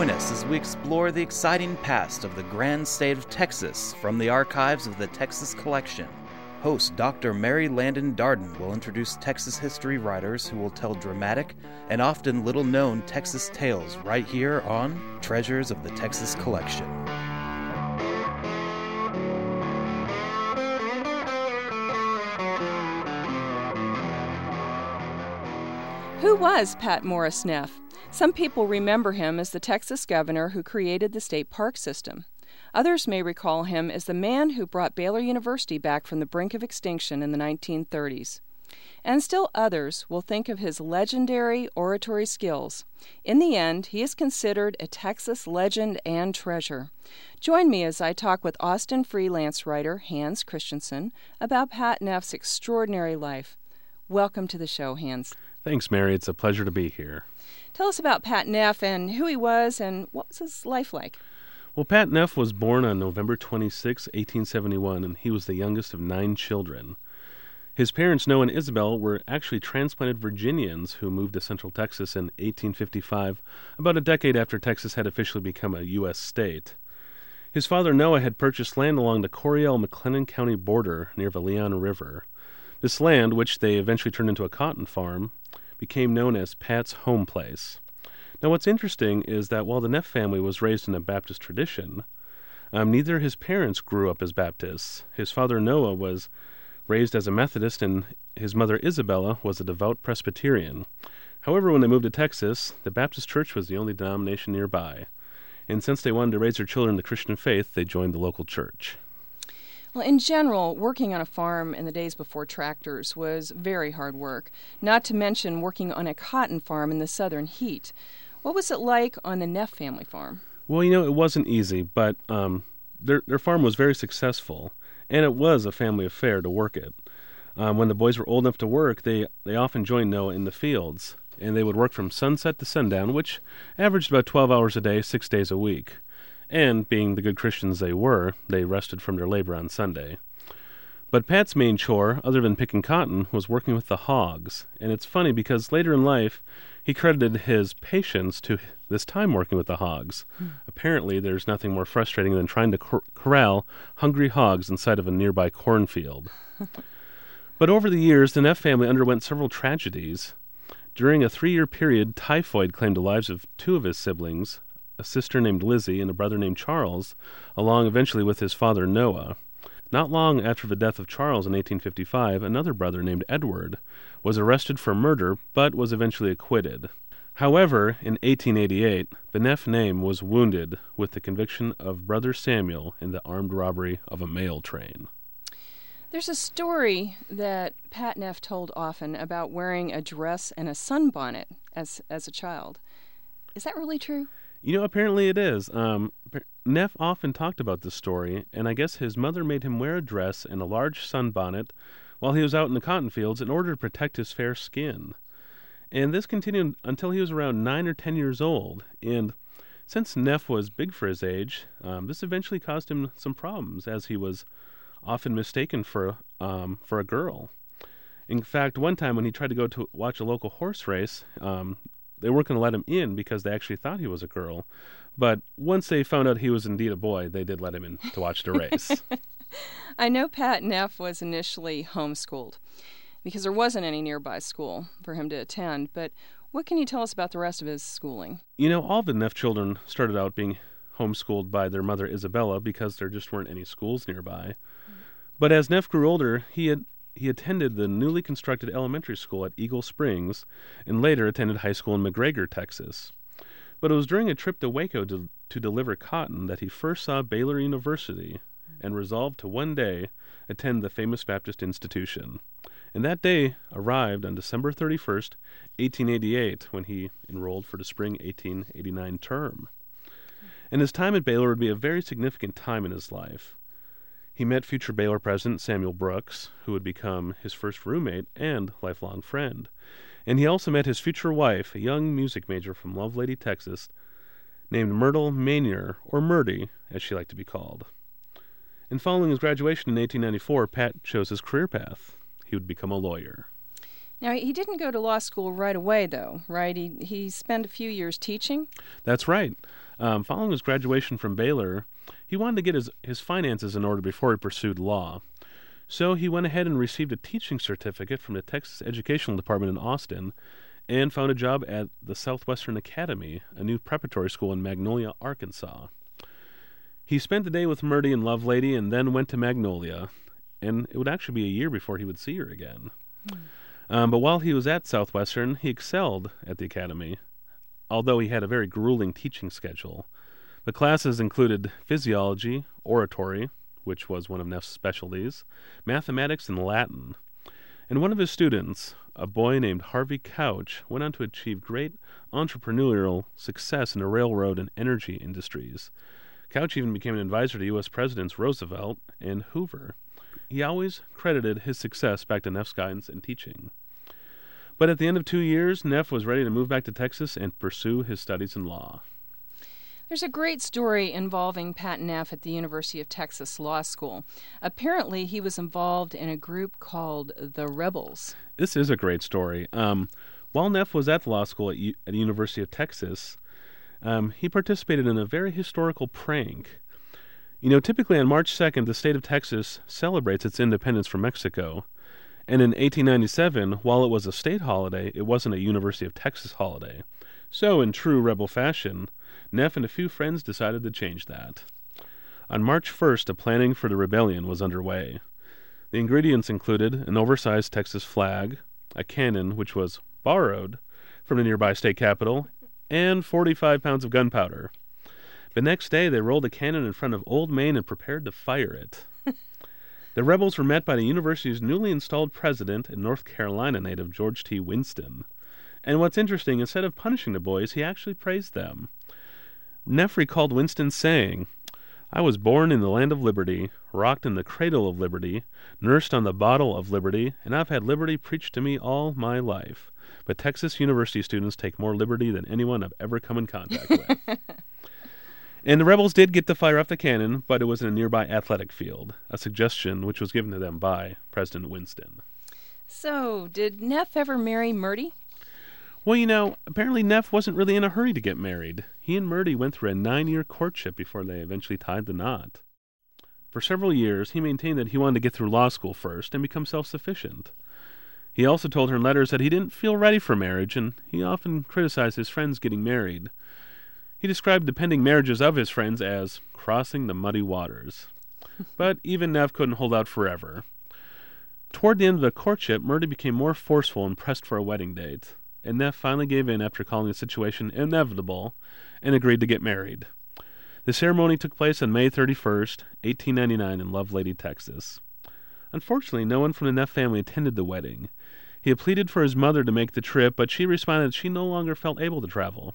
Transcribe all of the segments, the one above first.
Join us as we explore the exciting past of the grand state of Texas from the archives of the Texas Collection. Host Dr. Mary Landon Darden will introduce Texas history writers who will tell dramatic and often little known Texas tales right here on Treasures of the Texas Collection. Who was Pat Morris Neff? Some people remember him as the Texas governor who created the state park system. Others may recall him as the man who brought Baylor University back from the brink of extinction in the 1930s. And still others will think of his legendary oratory skills. In the end, he is considered a Texas legend and treasure. Join me as I talk with Austin freelance writer Hans Christensen about Pat Neff's extraordinary life. Welcome to the show, Hans. Thanks, Mary. It's a pleasure to be here. Tell us about Pat Neff and who he was and what was his life like. Well, Pat Neff was born on November 26, 1871, and he was the youngest of nine children. His parents, Noah and Isabel, were actually transplanted Virginians who moved to Central Texas in 1855, about a decade after Texas had officially become a U.S. state. His father, Noah, had purchased land along the Coryell McLennan County border near the Leon River. This land, which they eventually turned into a cotton farm, became known as Pat's home place. Now, what's interesting is that while the Neff family was raised in a Baptist tradition, um, neither his parents grew up as Baptists. His father Noah was raised as a Methodist, and his mother Isabella was a devout Presbyterian. However, when they moved to Texas, the Baptist church was the only denomination nearby. And since they wanted to raise their children in the Christian faith, they joined the local church. Well, in general, working on a farm in the days before tractors was very hard work, not to mention working on a cotton farm in the southern heat. What was it like on the Neff family farm? Well, you know, it wasn't easy, but um, their, their farm was very successful, and it was a family affair to work it. Um, when the boys were old enough to work, they, they often joined Noah in the fields, and they would work from sunset to sundown, which averaged about 12 hours a day, six days a week and, being the good Christians they were, they rested from their labor on Sunday. But Pat's main chore, other than picking cotton, was working with the hogs, and it's funny because later in life he credited his patience to this time working with the hogs. Hmm. Apparently, there's nothing more frustrating than trying to cor- corral hungry hogs inside of a nearby cornfield. but over the years, the Neff family underwent several tragedies. During a three year period, typhoid claimed the lives of two of his siblings, a sister named Lizzie, and a brother named Charles, along eventually with his father Noah. Not long after the death of Charles in 1855, another brother named Edward was arrested for murder but was eventually acquitted. However, in 1888, the Neff name was wounded with the conviction of Brother Samuel in the armed robbery of a mail train. There's a story that Pat Neff told often about wearing a dress and a sunbonnet as as a child. Is that really true? You know, apparently it is. Um, Neff often talked about this story, and I guess his mother made him wear a dress and a large sunbonnet while he was out in the cotton fields in order to protect his fair skin. And this continued until he was around nine or ten years old. And since Neff was big for his age, um, this eventually caused him some problems, as he was often mistaken for um, for a girl. In fact, one time when he tried to go to watch a local horse race, um, they weren't going to let him in because they actually thought he was a girl. But once they found out he was indeed a boy, they did let him in to watch the race. I know Pat Neff was initially homeschooled because there wasn't any nearby school for him to attend. But what can you tell us about the rest of his schooling? You know, all the Neff children started out being homeschooled by their mother Isabella because there just weren't any schools nearby. Mm. But as Neff grew older, he had he attended the newly constructed elementary school at Eagle Springs and later attended high school in McGregor, Texas. But it was during a trip to Waco to, to deliver cotton that he first saw Baylor University and resolved to one day attend the famous Baptist institution. And that day arrived on December 31st, 1888, when he enrolled for the spring 1889 term. And his time at Baylor would be a very significant time in his life. He met future Baylor president Samuel Brooks, who would become his first roommate and lifelong friend. And he also met his future wife, a young music major from Lovelady, Texas, named Myrtle Mainer, or Myrtie, as she liked to be called. And following his graduation in 1894, Pat chose his career path. He would become a lawyer. Now, he didn't go to law school right away, though, right? He, he spent a few years teaching. That's right. Um, following his graduation from Baylor, he wanted to get his, his finances in order before he pursued law. So he went ahead and received a teaching certificate from the Texas Educational Department in Austin and found a job at the Southwestern Academy, a new preparatory school in Magnolia, Arkansas. He spent the day with Myrtie and Lovelady and then went to Magnolia, and it would actually be a year before he would see her again. Mm. Um, but while he was at Southwestern, he excelled at the academy, although he had a very grueling teaching schedule. The classes included physiology, oratory, which was one of Neff's specialties, mathematics, and Latin. And one of his students, a boy named Harvey Couch, went on to achieve great entrepreneurial success in the railroad and energy industries. Couch even became an advisor to U.S. Presidents Roosevelt and Hoover. He always credited his success back to Neff's guidance and teaching. But at the end of two years, Neff was ready to move back to Texas and pursue his studies in law. There's a great story involving Pat Neff at the University of Texas Law School. Apparently, he was involved in a group called the Rebels. This is a great story. Um, while Neff was at the law school at, U- at the University of Texas, um, he participated in a very historical prank. You know, typically on March 2nd, the state of Texas celebrates its independence from Mexico. And in 1897, while it was a state holiday, it wasn't a University of Texas holiday. So, in true rebel fashion, Neff and a few friends decided to change that. On March 1st, a planning for the rebellion was underway. The ingredients included an oversized Texas flag, a cannon which was borrowed from the nearby state capital, and 45 pounds of gunpowder. The next day, they rolled a cannon in front of Old Main and prepared to fire it. The rebels were met by the university's newly installed president and North Carolina native George T. Winston. And what's interesting, instead of punishing the boys, he actually praised them. Neff recalled Winston saying, I was born in the land of liberty, rocked in the cradle of liberty, nursed on the bottle of liberty, and I've had liberty preached to me all my life. But Texas University students take more liberty than anyone I've ever come in contact with. And the rebels did get to fire off the cannon, but it was in a nearby athletic field, a suggestion which was given to them by President Winston. So, did Neff ever marry Myrtie? Well, you know, apparently Neff wasn't really in a hurry to get married. He and Myrtie went through a nine year courtship before they eventually tied the knot. For several years, he maintained that he wanted to get through law school first and become self sufficient. He also told her in letters that he didn't feel ready for marriage, and he often criticized his friends getting married. He described the pending marriages of his friends as crossing the muddy waters. but even Neff couldn't hold out forever. Toward the end of the courtship, Myrtie became more forceful and pressed for a wedding date, and Neff finally gave in after calling the situation inevitable and agreed to get married. The ceremony took place on May 31st, 1899, in Lovelady, Texas. Unfortunately, no one from the Neff family attended the wedding. He had pleaded for his mother to make the trip, but she responded that she no longer felt able to travel.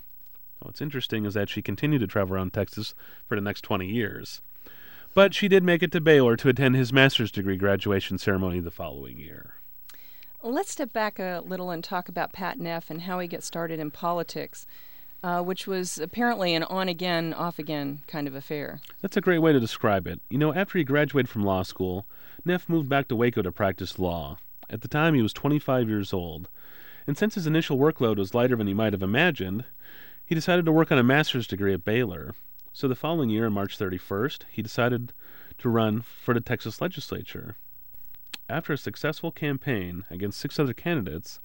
What's interesting is that she continued to travel around Texas for the next 20 years. But she did make it to Baylor to attend his master's degree graduation ceremony the following year. Let's step back a little and talk about Pat Neff and how he got started in politics, uh, which was apparently an on again, off again kind of affair. That's a great way to describe it. You know, after he graduated from law school, Neff moved back to Waco to practice law. At the time, he was 25 years old. And since his initial workload was lighter than he might have imagined, he decided to work on a master's degree at Baylor. So the following year, on March 31st, he decided to run for the Texas legislature. After a successful campaign against six other candidates,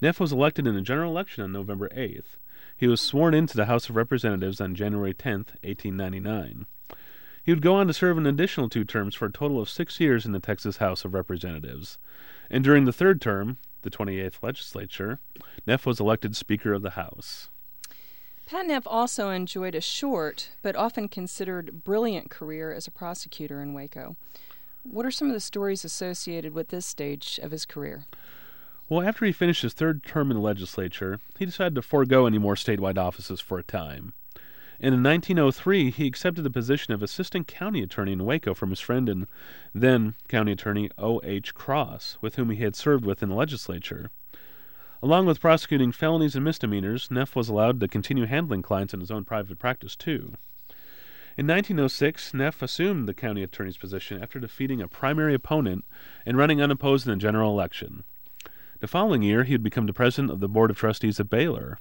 Neff was elected in a general election on November 8th. He was sworn into the House of Representatives on January 10, 1899. He would go on to serve an additional two terms for a total of six years in the Texas House of Representatives. And during the third term, the 28th legislature, Neff was elected Speaker of the House. Pat Neff also enjoyed a short, but often considered brilliant career as a prosecutor in Waco. What are some of the stories associated with this stage of his career? Well, after he finished his third term in the legislature, he decided to forego any more statewide offices for a time. And in 1903, he accepted the position of assistant county attorney in Waco from his friend and then county attorney O. H. Cross, with whom he had served with in the legislature. Along with prosecuting felonies and misdemeanors, Neff was allowed to continue handling clients in his own private practice, too. In 1906, Neff assumed the county attorney's position after defeating a primary opponent and running unopposed in the general election. The following year, he would become the president of the Board of Trustees of Baylor.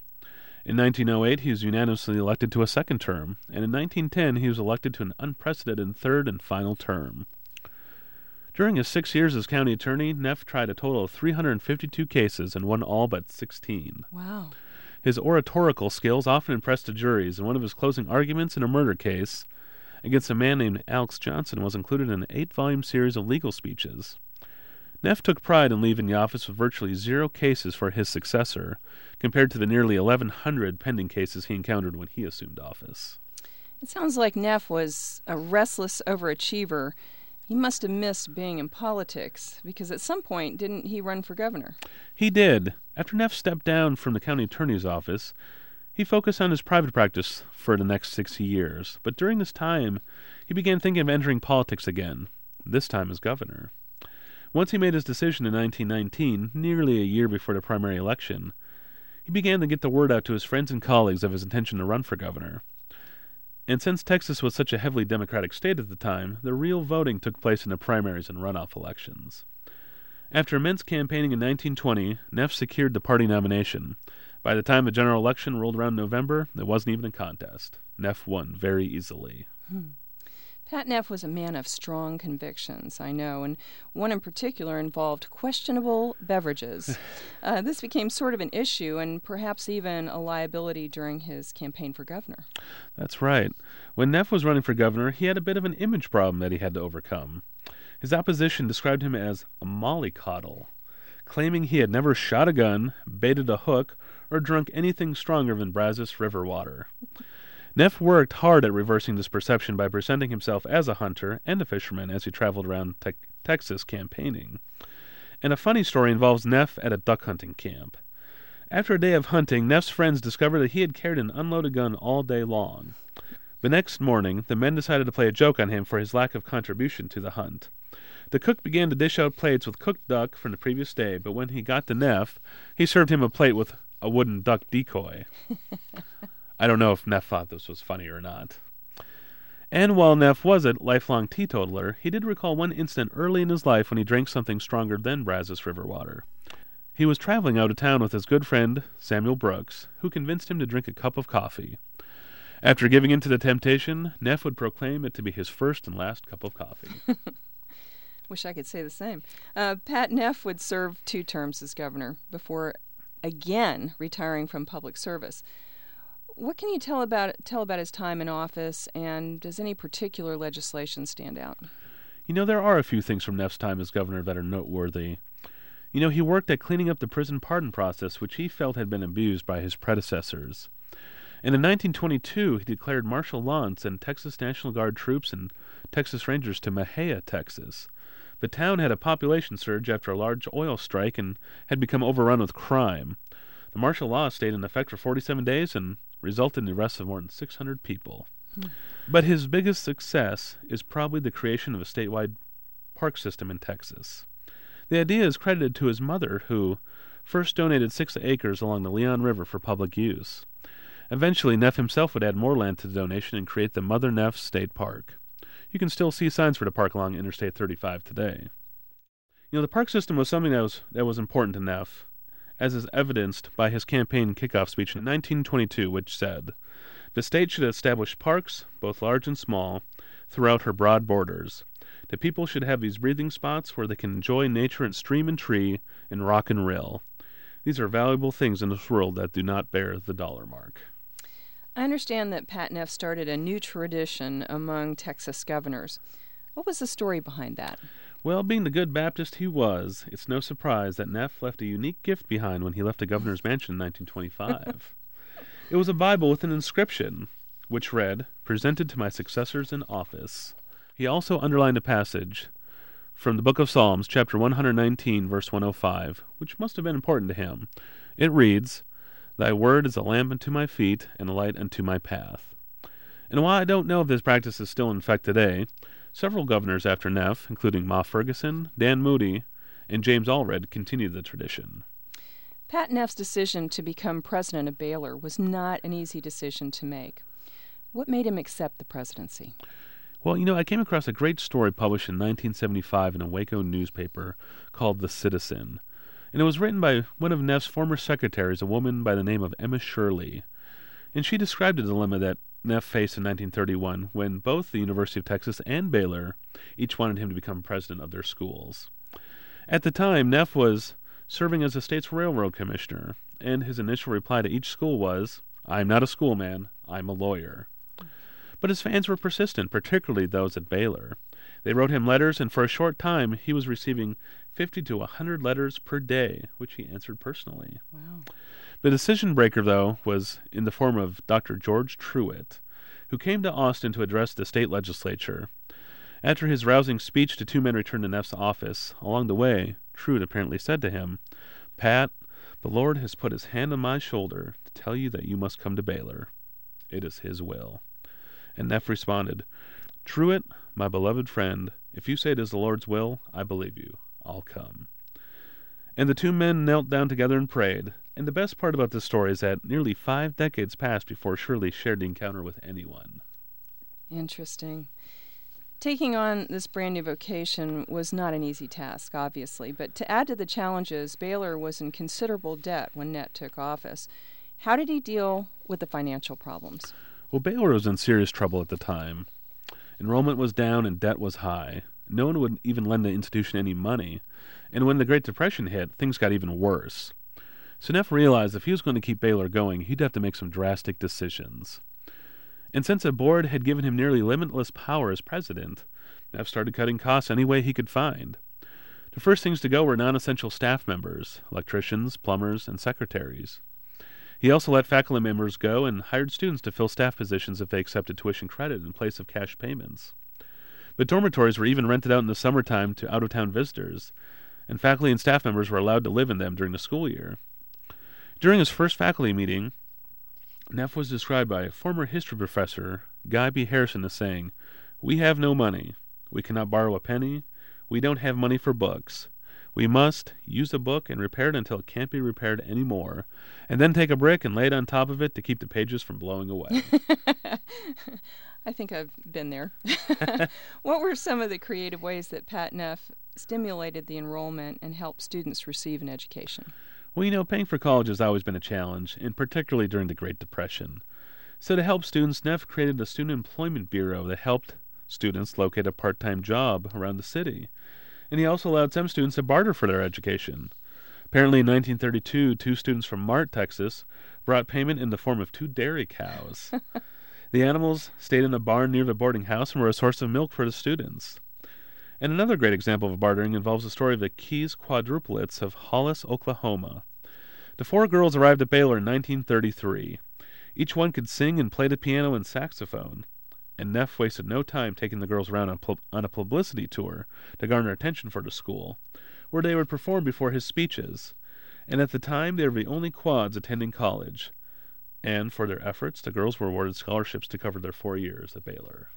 In 1908, he was unanimously elected to a second term, and in 1910, he was elected to an unprecedented third and final term. During his six years as county attorney, Neff tried a total of 352 cases and won all but 16. Wow. His oratorical skills often impressed the juries, and one of his closing arguments in a murder case against a man named Alex Johnson was included in an eight volume series of legal speeches. Neff took pride in leaving the office with virtually zero cases for his successor, compared to the nearly 1,100 pending cases he encountered when he assumed office. It sounds like Neff was a restless overachiever he must have missed being in politics, because at some point, didn't he run for governor? He did. After Neff stepped down from the county attorney's office, he focused on his private practice for the next 60 years. But during this time, he began thinking of entering politics again, this time as governor. Once he made his decision in 1919, nearly a year before the primary election, he began to get the word out to his friends and colleagues of his intention to run for governor. And since Texas was such a heavily Democratic state at the time, the real voting took place in the primaries and runoff elections. After immense campaigning in 1920, Neff secured the party nomination. By the time the general election rolled around November, it wasn't even a contest. Neff won very easily. Hmm. Pat Neff was a man of strong convictions, I know, and one in particular involved questionable beverages. uh, this became sort of an issue and perhaps even a liability during his campaign for governor. That's right. When Neff was running for governor, he had a bit of an image problem that he had to overcome. His opposition described him as a mollycoddle, claiming he had never shot a gun, baited a hook, or drunk anything stronger than Brazos River water. Neff worked hard at reversing this perception by presenting himself as a hunter and a fisherman as he traveled around te- Texas campaigning. And a funny story involves Neff at a duck hunting camp. After a day of hunting, Neff's friends discovered that he had carried an unloaded gun all day long. The next morning, the men decided to play a joke on him for his lack of contribution to the hunt. The cook began to dish out plates with cooked duck from the previous day, but when he got to Neff, he served him a plate with a wooden duck decoy. I don't know if Neff thought this was funny or not. And while Neff was a lifelong teetotaler, he did recall one incident early in his life when he drank something stronger than Brazos River water. He was traveling out of town with his good friend, Samuel Brooks, who convinced him to drink a cup of coffee. After giving in to the temptation, Neff would proclaim it to be his first and last cup of coffee. Wish I could say the same. Uh, Pat Neff would serve two terms as governor before again retiring from public service. What can you tell about tell about his time in office, and does any particular legislation stand out? You know, there are a few things from Neff's time as governor that are noteworthy. You know, he worked at cleaning up the prison pardon process, which he felt had been abused by his predecessors. And in 1922, he declared martial law and sent Texas National Guard troops and Texas Rangers to Mexia, Texas. The town had a population surge after a large oil strike and had become overrun with crime. The martial law stayed in effect for 47 days and resulted in the arrest of more than 600 people. Hmm. But his biggest success is probably the creation of a statewide park system in Texas. The idea is credited to his mother, who first donated six acres along the Leon River for public use. Eventually, Neff himself would add more land to the donation and create the Mother Neff State Park. You can still see signs for the park along Interstate 35 today. You know, the park system was something that was that was important to Neff, as is evidenced by his campaign kickoff speech in 1922, which said, The state should establish parks, both large and small, throughout her broad borders. The people should have these breathing spots where they can enjoy nature in stream and tree, in rock and rill. These are valuable things in this world that do not bear the dollar mark. I understand that Pat Neff started a new tradition among Texas governors. What was the story behind that? Well, being the good Baptist he was, it's no surprise that Neff left a unique gift behind when he left the governor's mansion in 1925. it was a Bible with an inscription, which read, Presented to my successors in office. He also underlined a passage from the book of Psalms, chapter 119, verse 105, which must have been important to him. It reads, Thy word is a lamp unto my feet and a light unto my path. And while I don't know if this practice is still in effect today, Several governors after Neff, including Ma Ferguson, Dan Moody, and James Allred, continued the tradition. Pat Neff's decision to become president of Baylor was not an easy decision to make. What made him accept the presidency? Well, you know, I came across a great story published in 1975 in a Waco newspaper called The Citizen. and it was written by one of Neff's former secretaries, a woman by the name of Emma Shirley. And she described a dilemma that Neff faced in 1931 when both the University of Texas and Baylor each wanted him to become president of their schools. At the time, Neff was serving as the state's railroad commissioner, and his initial reply to each school was, I'm not a schoolman, I'm a lawyer. But his fans were persistent, particularly those at Baylor. They wrote him letters, and for a short time he was receiving 50 to a 100 letters per day, which he answered personally. Wow. The decision breaker, though, was in the form of Dr. George Truett, who came to Austin to address the state legislature. After his rousing speech, the two men returned to Neff's office. Along the way, Truett apparently said to him, Pat, the Lord has put his hand on my shoulder to tell you that you must come to Baylor. It is his will. And Neff responded, Truett, my beloved friend, if you say it is the Lord's will, I believe you. I'll come. And the two men knelt down together and prayed. And the best part about this story is that nearly five decades passed before Shirley shared the encounter with anyone. Interesting. Taking on this brand new vocation was not an easy task, obviously, but to add to the challenges, Baylor was in considerable debt when Neff took office. How did he deal with the financial problems? Well, Baylor was in serious trouble at the time. Enrollment was down and debt was high. No one would even lend the institution any money. And when the Great Depression hit, things got even worse. So Neff realized if he was going to keep Baylor going, he'd have to make some drastic decisions. And since the board had given him nearly limitless power as president, Neff started cutting costs any way he could find. The first things to go were non essential staff members, electricians, plumbers, and secretaries. He also let faculty members go and hired students to fill staff positions if they accepted tuition credit in place of cash payments. But dormitories were even rented out in the summertime to out of town visitors, and faculty and staff members were allowed to live in them during the school year. During his first faculty meeting, Neff was described by a former history professor, Guy B. Harrison, as saying, We have no money. We cannot borrow a penny. We don't have money for books. We must use a book and repair it until it can't be repaired any more, and then take a brick and lay it on top of it to keep the pages from blowing away. I think I've been there. what were some of the creative ways that Pat Neff stimulated the enrollment and helped students receive an education? Well, you know, paying for college has always been a challenge, and particularly during the Great Depression. So, to help students, Neff created the student employment bureau that helped students locate a part time job around the city. And he also allowed some students to barter for their education. Apparently, in 1932, two students from Mart, Texas, brought payment in the form of two dairy cows. the animals stayed in a barn near the boarding house and were a source of milk for the students. And another great example of bartering involves the story of the Keys quadruplets of Hollis, Oklahoma. The four girls arrived at Baylor in 1933. Each one could sing and play the piano and saxophone. And Neff wasted no time taking the girls around on, pu- on a publicity tour to garner attention for the school, where they would perform before his speeches. And at the time, they were the only quads attending college. And for their efforts, the girls were awarded scholarships to cover their four years at Baylor.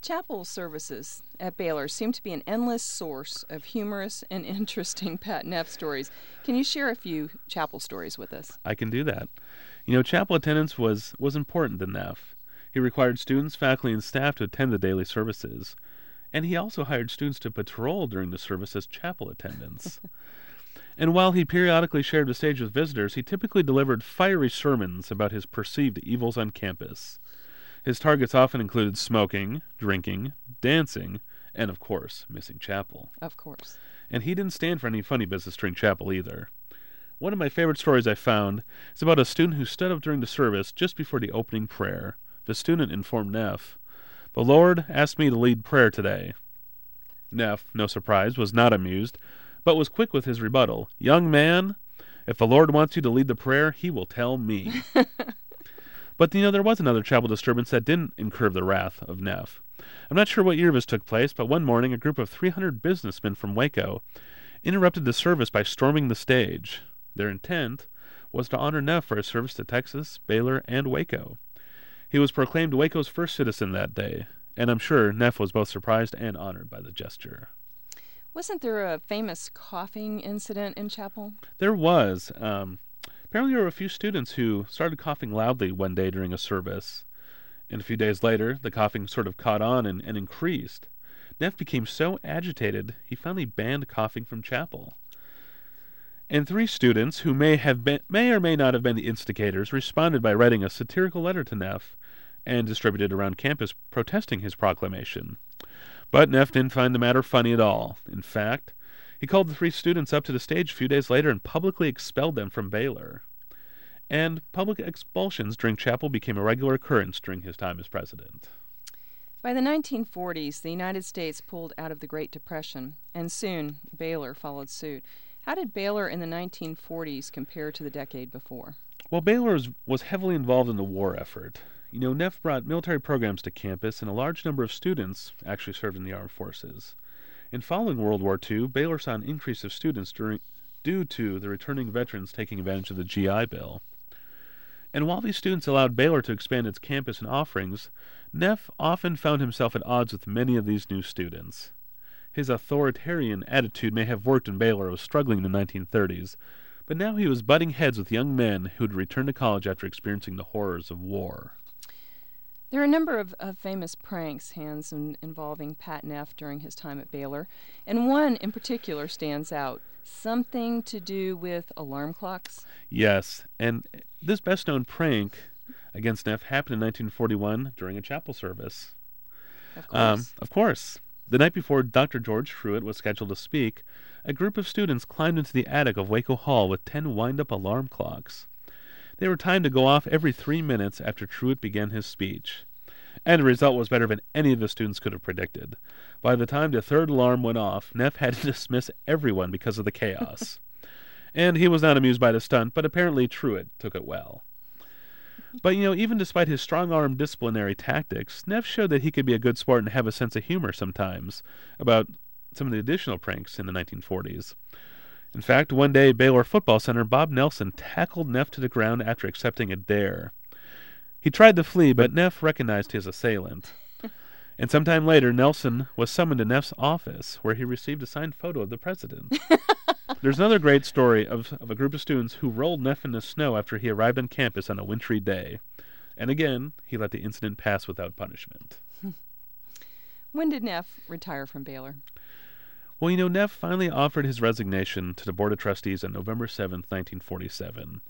Chapel services at Baylor seem to be an endless source of humorous and interesting Pat Neff stories. Can you share a few chapel stories with us? I can do that. You know, chapel attendance was, was important to Neff. He required students, faculty, and staff to attend the daily services. And he also hired students to patrol during the service as chapel attendants. and while he periodically shared the stage with visitors, he typically delivered fiery sermons about his perceived evils on campus. His targets often included smoking, drinking, dancing, and, of course, missing chapel. Of course. And he didn't stand for any funny business during chapel either. One of my favorite stories I found is about a student who stood up during the service just before the opening prayer. The student informed Neff, The Lord asked me to lead prayer today. Neff, no surprise, was not amused, but was quick with his rebuttal. Young man, if the Lord wants you to lead the prayer, he will tell me. But you know, there was another chapel disturbance that didn't incur the wrath of Neff. I'm not sure what year this took place, but one morning a group of 300 businessmen from Waco interrupted the service by storming the stage. Their intent was to honor Neff for his service to Texas, Baylor, and Waco. He was proclaimed Waco's first citizen that day, and I'm sure Neff was both surprised and honored by the gesture. Wasn't there a famous coughing incident in chapel? There was. Um, Apparently, there were a few students who started coughing loudly one day during a service. And a few days later, the coughing sort of caught on and, and increased. Neff became so agitated, he finally banned coughing from chapel. And three students, who may have been, may or may not have been the instigators, responded by writing a satirical letter to Neff and distributed around campus protesting his proclamation. But Neff didn't find the matter funny at all. In fact, he called the three students up to the stage a few days later and publicly expelled them from Baylor. And public expulsions during chapel became a regular occurrence during his time as president. By the 1940s, the United States pulled out of the Great Depression, and soon Baylor followed suit. How did Baylor in the 1940s compare to the decade before? Well, Baylor was, was heavily involved in the war effort. You know, Neff brought military programs to campus, and a large number of students actually served in the armed forces. In following World War II, Baylor saw an increase of students during, due to the returning veterans taking advantage of the GI Bill. And while these students allowed Baylor to expand its campus and offerings, Neff often found himself at odds with many of these new students. His authoritarian attitude may have worked when Baylor was struggling in the 1930s, but now he was butting heads with young men who had returned to college after experiencing the horrors of war. There are a number of, of famous pranks, Hans, in, involving Pat Neff during his time at Baylor, and one in particular stands out. Something to do with alarm clocks? Yes, and this best known prank against Neff happened in 1941 during a chapel service. Of Um, course. of course. The night before Dr. George Truett was scheduled to speak, a group of students climbed into the attic of Waco Hall with ten wind up alarm clocks. They were timed to go off every three minutes after Truett began his speech. And the result was better than any of the students could have predicted. By the time the third alarm went off, Neff had to dismiss everyone because of the chaos. and he was not amused by the stunt, but apparently Truett took it well. But you know, even despite his strong arm disciplinary tactics, Neff showed that he could be a good sport and have a sense of humor sometimes about some of the additional pranks in the 1940s. In fact, one day, Baylor football center Bob Nelson tackled Neff to the ground after accepting a dare. He tried to flee, but Neff recognized his assailant. And sometime later, Nelson was summoned to Neff's office, where he received a signed photo of the president. There's another great story of, of a group of students who rolled Neff in the snow after he arrived on campus on a wintry day. And again, he let the incident pass without punishment. When did Neff retire from Baylor? Well, you know, Neff finally offered his resignation to the Board of Trustees on November 7, 1947.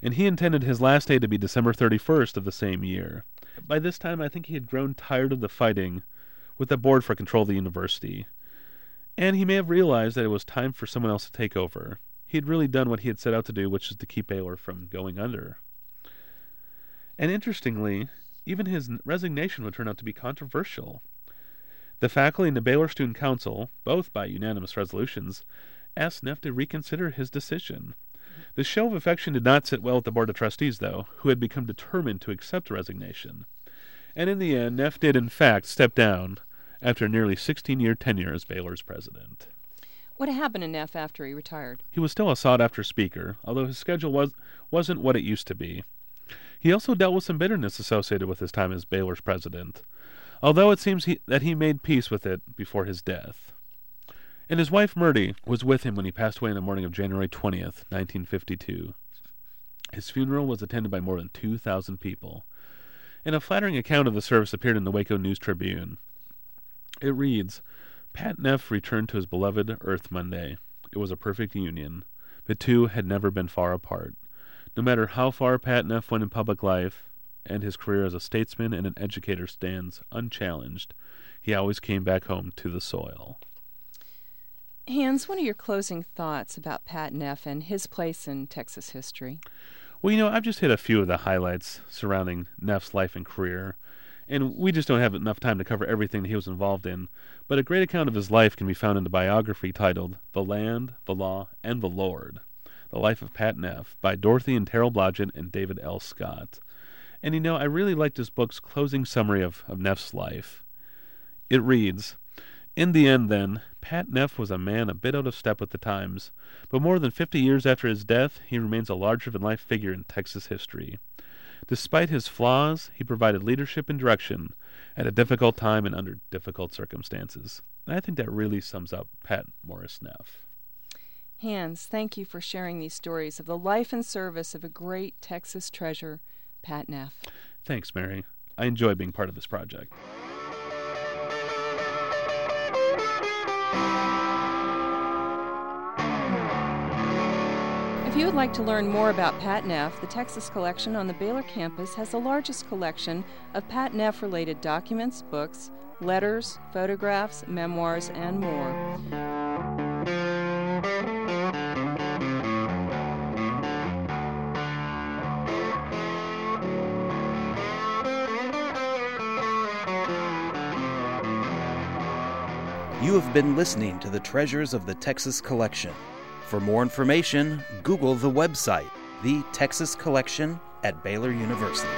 And he intended his last day to be December 31st of the same year. By this time, I think he had grown tired of the fighting with the board for control of the university. And he may have realized that it was time for someone else to take over. He had really done what he had set out to do, which is to keep Baylor from going under. And interestingly, even his resignation would turn out to be controversial. The faculty and the Baylor Student Council, both by unanimous resolutions, asked Neff to reconsider his decision. The show of affection did not sit well with the Board of Trustees, though, who had become determined to accept the resignation. And in the end, Neff did, in fact, step down after a nearly 16 year tenure as Baylor's president. What happened to Neff after he retired? He was still a sought after speaker, although his schedule was, wasn't what it used to be. He also dealt with some bitterness associated with his time as Baylor's president, although it seems he, that he made peace with it before his death. And his wife Myrtie was with him when he passed away on the morning of January 20th, 1952. His funeral was attended by more than 2,000 people. And a flattering account of the service appeared in the Waco News Tribune. It reads Pat Neff returned to his beloved Earth Monday. It was a perfect union. The two had never been far apart. No matter how far Pat Neff went in public life, and his career as a statesman and an educator stands unchallenged, he always came back home to the soil. Hans, what are your closing thoughts about Pat Neff and his place in Texas history? Well, you know, I've just hit a few of the highlights surrounding Neff's life and career, and we just don't have enough time to cover everything that he was involved in. But a great account of his life can be found in the biography titled The Land, the Law, and the Lord The Life of Pat Neff by Dorothy and Terrell Blodgett and David L. Scott. And you know, I really liked this book's closing summary of, of Neff's life. It reads In the end, then, Pat Neff was a man a bit out of step with the times, but more than fifty years after his death, he remains a larger than life figure in Texas history. Despite his flaws, he provided leadership and direction at a difficult time and under difficult circumstances. And I think that really sums up Pat Morris Neff. Hans, thank you for sharing these stories of the life and service of a great Texas treasure, Pat Neff. Thanks, Mary. I enjoy being part of this project. If you would like to learn more about Pat Neff, the Texas Collection on the Baylor campus has the largest collection of Pat Neff related documents, books, letters, photographs, memoirs, and more. You have been listening to the Treasures of the Texas Collection. For more information, Google the website, The Texas Collection at Baylor University.